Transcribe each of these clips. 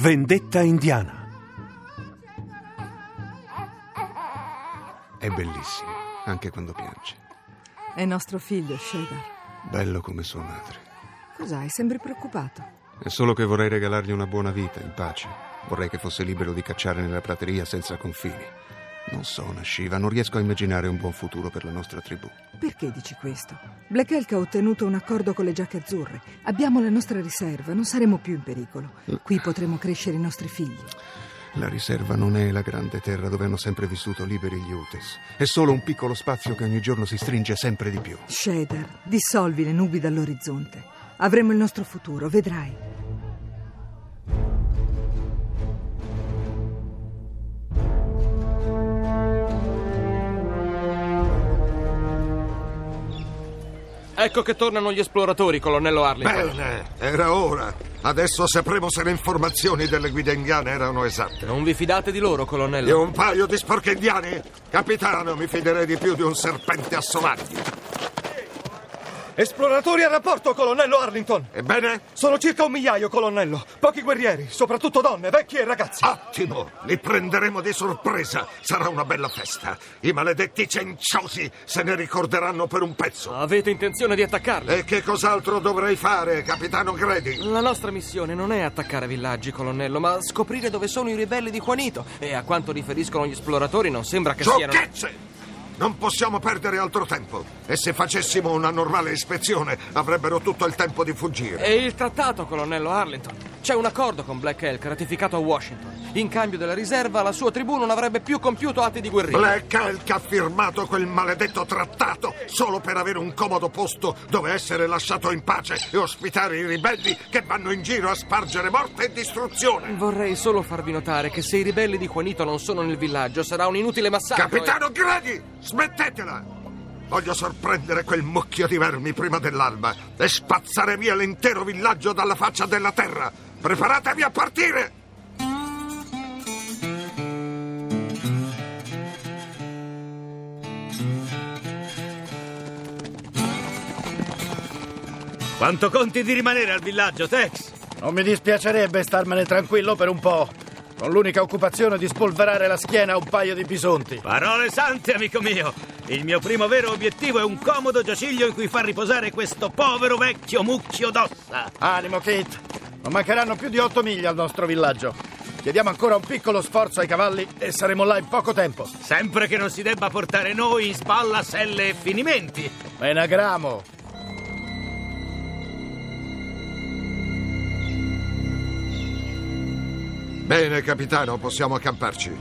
Vendetta indiana. È bellissimo, anche quando piange. È nostro figlio, Shadar. Bello come sua madre. Cos'hai? Sembri preoccupato. È solo che vorrei regalargli una buona vita, in pace. Vorrei che fosse libero di cacciare nella prateria senza confini. Non so, Nashiva, non riesco a immaginare un buon futuro per la nostra tribù. Perché dici questo? Black Elk ha ottenuto un accordo con le giacche azzurre. Abbiamo la nostra riserva, non saremo più in pericolo. Qui potremo crescere i nostri figli. La riserva non è la grande terra dove hanno sempre vissuto liberi gli Utes. È solo un piccolo spazio che ogni giorno si stringe sempre di più. Shadar, dissolvi le nubi dall'orizzonte. Avremo il nostro futuro, vedrai. Ecco che tornano gli esploratori, colonnello Arlington. Bene, era ora. Adesso sapremo se le informazioni delle guide indiane erano esatte. Non vi fidate di loro, Di colonnello? un paio di sporchi indiani? Capitano, mi fiderei di più di un serpente a sonagli. Esploratori a rapporto, colonnello Arlington. Ebbene? Sono circa un migliaio, colonnello. Pochi guerrieri, soprattutto donne, vecchi e ragazzi. Ottimo, li prenderemo di sorpresa. Sarà una bella festa. I maledetti cenciosi se ne ricorderanno per un pezzo. Avete intenzione di attaccarli? E che cos'altro dovrei fare, capitano Grady? La nostra missione non è attaccare villaggi, colonnello, ma scoprire dove sono i ribelli di Juanito. E a quanto riferiscono gli esploratori non sembra che siano... Non possiamo perdere altro tempo. E se facessimo una normale ispezione, avrebbero tutto il tempo di fuggire. E il trattato, colonnello Arlington? C'è un accordo con Black Elk ratificato a Washington. In cambio della riserva, la sua tribù non avrebbe più compiuto atti di guerriglia. Black Elk ha firmato quel maledetto trattato solo per avere un comodo posto dove essere lasciato in pace e ospitare i ribelli che vanno in giro a spargere morte e distruzione. Vorrei solo farvi notare che se i ribelli di Juanito non sono nel villaggio, sarà un inutile massacro. e- Capitano Grady, smettetela! Voglio sorprendere quel mucchio di vermi prima dell'alba e spazzare via l'intero villaggio dalla faccia della terra. Preparatevi a partire! Quanto conti di rimanere al villaggio, Tex? Non mi dispiacerebbe starmene tranquillo per un po', con l'unica occupazione di spolverare la schiena a un paio di bisonti. Parole sante, amico mio! Il mio primo vero obiettivo è un comodo giaciglio in cui far riposare questo povero vecchio mucchio d'ossa. Animo, Kate, non mancheranno più di otto miglia al nostro villaggio. Chiediamo ancora un piccolo sforzo ai cavalli e saremo là in poco tempo. Sempre che non si debba portare noi in spalla selle e finimenti. Menagramo, Bene, capitano, possiamo accamparci.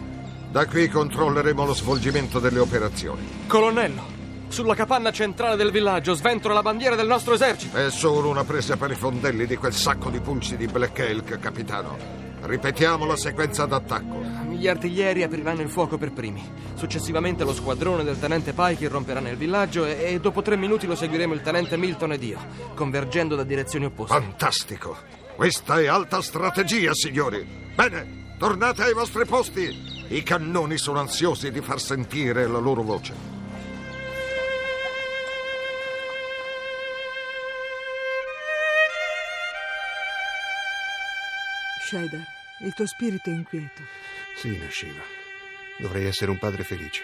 Da qui controlleremo lo svolgimento delle operazioni. Colonnello, sulla capanna centrale del villaggio sventola la bandiera del nostro esercito. È solo una presa per i fondelli di quel sacco di pulci di Black Elk, capitano. Ripetiamo la sequenza d'attacco. Gli artiglieri apriranno il fuoco per primi. Successivamente lo squadrone del tenente Pike irromperà nel villaggio e, e dopo tre minuti lo seguiremo il tenente Milton ed io, convergendo da direzioni opposte. Fantastico! Questa è alta strategia, signori. Bene, tornate ai vostri posti. I cannoni sono ansiosi di far sentire la loro voce. Shadar, il tuo spirito è inquieto. Sì, Nashiva. Dovrei essere un padre felice.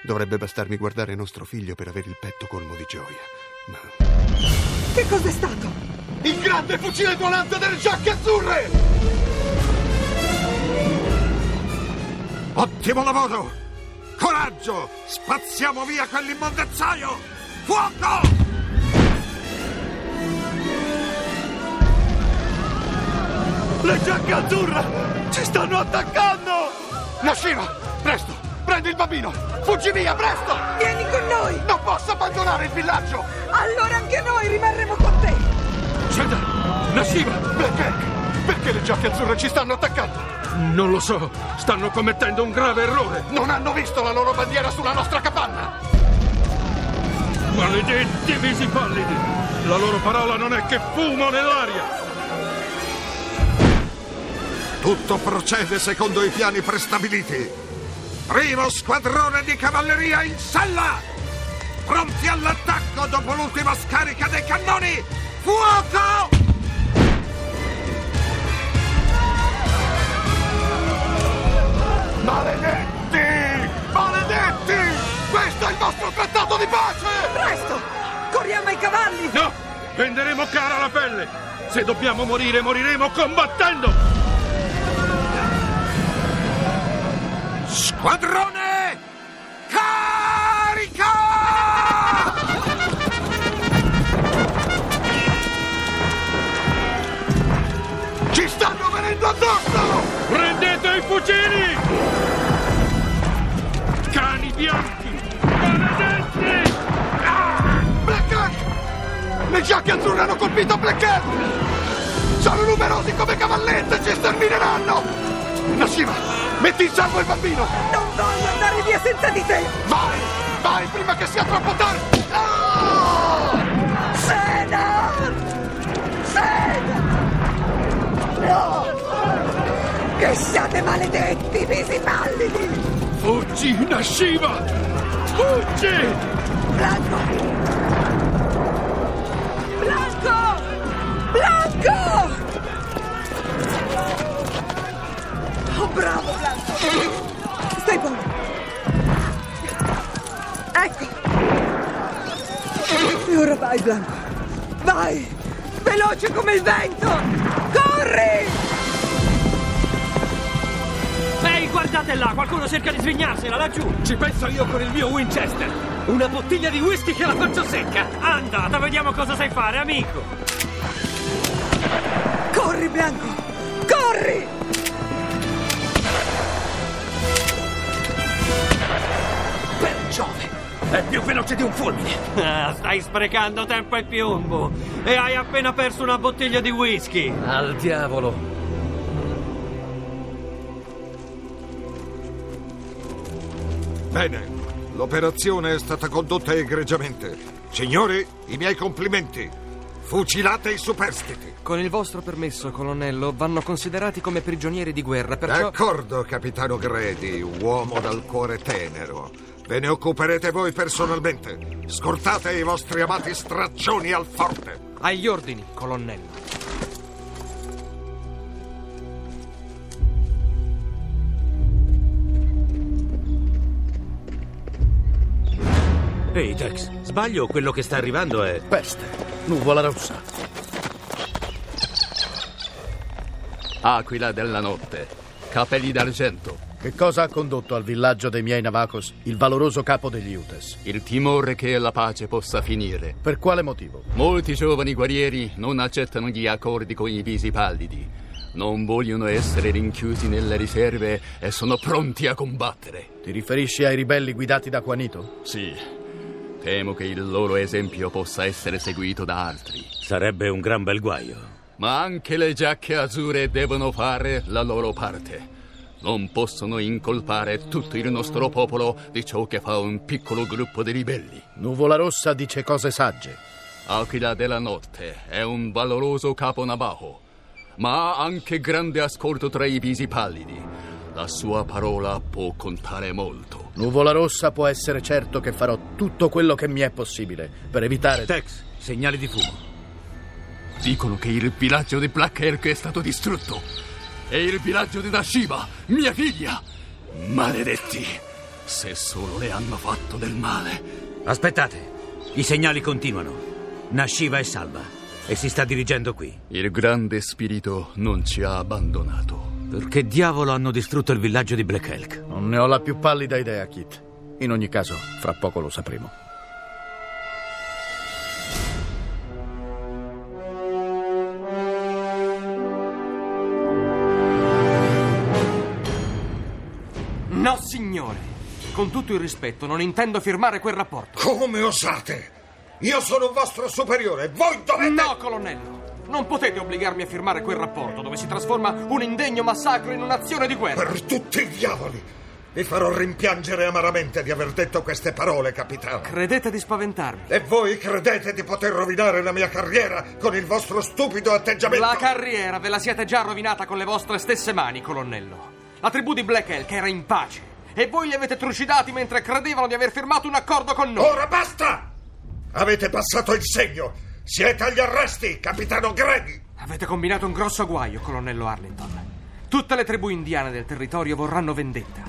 Dovrebbe bastarmi guardare nostro figlio per avere il petto colmo di gioia. Ma Che cos'è stato? Il grande fucile volante delle giacche azzurre! Ottimo lavoro! Coraggio! Spazziamo via quell'immondezzaio! Fuoco! Le giacche azzurre ci stanno attaccando! Nashiva, presto! Prendi il bambino! Fuggi via, presto! Vieni con noi! Non posso abbandonare il villaggio! Allora anche noi rimarremo con Nashiva! Black Egg! Perché le giacche azzurre ci stanno attaccando? Non lo so, stanno commettendo un grave errore. Non hanno visto la loro bandiera sulla nostra capanna! Maledetti visi pallidi! La loro parola non è che fumo nell'aria! Tutto procede secondo i piani prestabiliti. Primo squadrone di cavalleria in sella! Pronti all'attacco dopo l'ultima scarica dei cannoni! Fuoco! Maledetti! Maledetti! Questo è il vostro trattato di pace! Presto! Corriamo ai cavalli! No! Venderemo cara la pelle! Se dobbiamo morire, moriremo combattendo! Squadrone! Carica! Ci stanno venendo addosso! Prendete i fucili! Cani bianchi! Maledetti! Black Egg! Le giacche azzurre hanno colpito Black Egg! Sono numerosi come cavallette, ci stermineranno! Nashiva, metti in salvo il bambino! Non voglio andare via senza di te! Vai! Vai prima che sia troppo tardi! Ah! Sena! Sena! No! Che siate maledetti, visi pallidi! Fuggi, Nashiva! Fuggi! Blanco! Blanco! Blanco! Oh, bravo, Stai buono! Ecco! E ora vai, Blanco! Vai! Veloce come il vento! Corri! Ehi, guardate là, qualcuno cerca di svignarsela laggiù. Ci penso io con il mio Winchester! Una bottiglia di whisky che la faccio secca. Andata, vediamo cosa sai fare, amico. Corri, Blanco! Corri! Giove! È più veloce di un fulmine. Ah, stai sprecando tempo e piombo. E hai appena perso una bottiglia di whisky. Al diavolo! Bene, l'operazione è stata condotta egregiamente. Signori, i miei complimenti. Fucilate i superstiti. Con il vostro permesso, colonnello, vanno considerati come prigionieri di guerra, perciò... D'accordo, capitano Gredi, uomo dal cuore tenero. Ve ne occuperete voi personalmente. Scortate i vostri amati straccioni al forte. Agli ordini, colonnello. Ehi, Tex, sbaglio o quello che sta arrivando è... Peste, nuvola rossa. Aquila della notte, capelli d'argento, Che cosa ha condotto al villaggio dei miei Navacos il valoroso capo degli Utes? il timore che la pace possa finire. Per quale motivo? Molti giovani guerrieri non accettano gli accordi con i visi pallidi. Non vogliono essere rinchiusi nelle riserve e sono pronti a combattere. Ti riferisci ai ribelli guidati da Quanito? Sì, temo che il loro esempio possa essere seguito da altri. Sarebbe un gran bel guaio. Ma anche le giacche azzurre devono fare la loro parte. Non possono incolpare tutto il nostro popolo di ciò che fa un piccolo gruppo di ribelli. Nuvola rossa dice cose sagge. Aquila della notte è un valoroso capo navajo, ma ha anche grande ascolto tra i visi pallidi. La sua parola può contare molto. Nuvola rossa può essere certo che farò tutto quello che mi è possibile per evitare... Tex, segnali di fumo. Dicono che il villaggio di Black Elk è stato distrutto. E il villaggio di Nashiba, mia figlia. Maledetti. Se solo le hanno fatto del male. Aspettate, i segnali continuano. Nashiva è salva e si sta dirigendo qui. Il grande spirito non ci ha abbandonato. Perché diavolo hanno distrutto il villaggio di Black Elk? Non ne ho la più pallida idea, Kit. In ogni caso, fra poco lo sapremo. Con tutto il rispetto, non intendo firmare quel rapporto. Come osate? Io sono un vostro superiore, voi dovete... No, colonnello. Non potete obbligarmi a firmare quel rapporto dove si trasforma un indegno massacro in un'azione di guerra. Per tutti i diavoli! Vi farò rimpiangere amaramente di aver detto queste parole, capitano. Credete di spaventarmi? E voi credete di poter rovinare la mia carriera con il vostro stupido atteggiamento? La carriera ve la siete già rovinata con le vostre stesse mani, colonnello. La tribù di Black Elk era in pace e voi li avete trucidati mentre credevano di aver firmato un accordo con noi. Ora basta! Avete passato il segno. Siete agli arresti, capitano Grady. Avete combinato un grosso guaio, colonnello Arlington. Tutte le tribù indiane del territorio vorranno vendetta.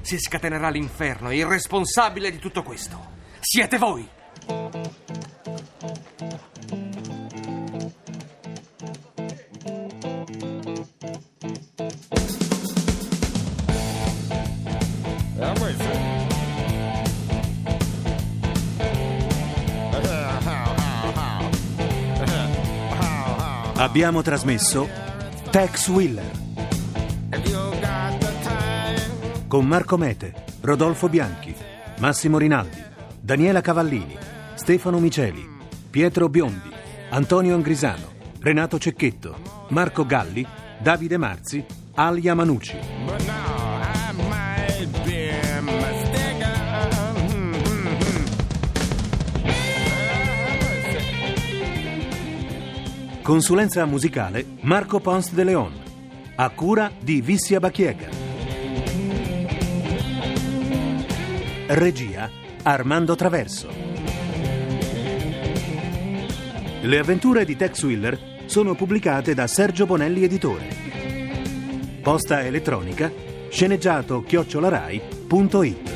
Si scatenerà l'inferno e il responsabile di tutto questo siete voi. Abbiamo trasmesso Tex Willer con Marco Mete, Rodolfo Bianchi, Massimo Rinaldi, Daniela Cavallini, Stefano Miceli, Pietro Biondi, Antonio Angrisano, Renato Cecchetto, Marco Galli, Davide Marzi, Alia Manucci. Consulenza musicale Marco Pons de Leon. A cura di Vissia Bachiega. Regia Armando Traverso. Le avventure di Tex Willer sono pubblicate da Sergio Bonelli Editore. Posta elettronica sceneggiato chiocciolarai.it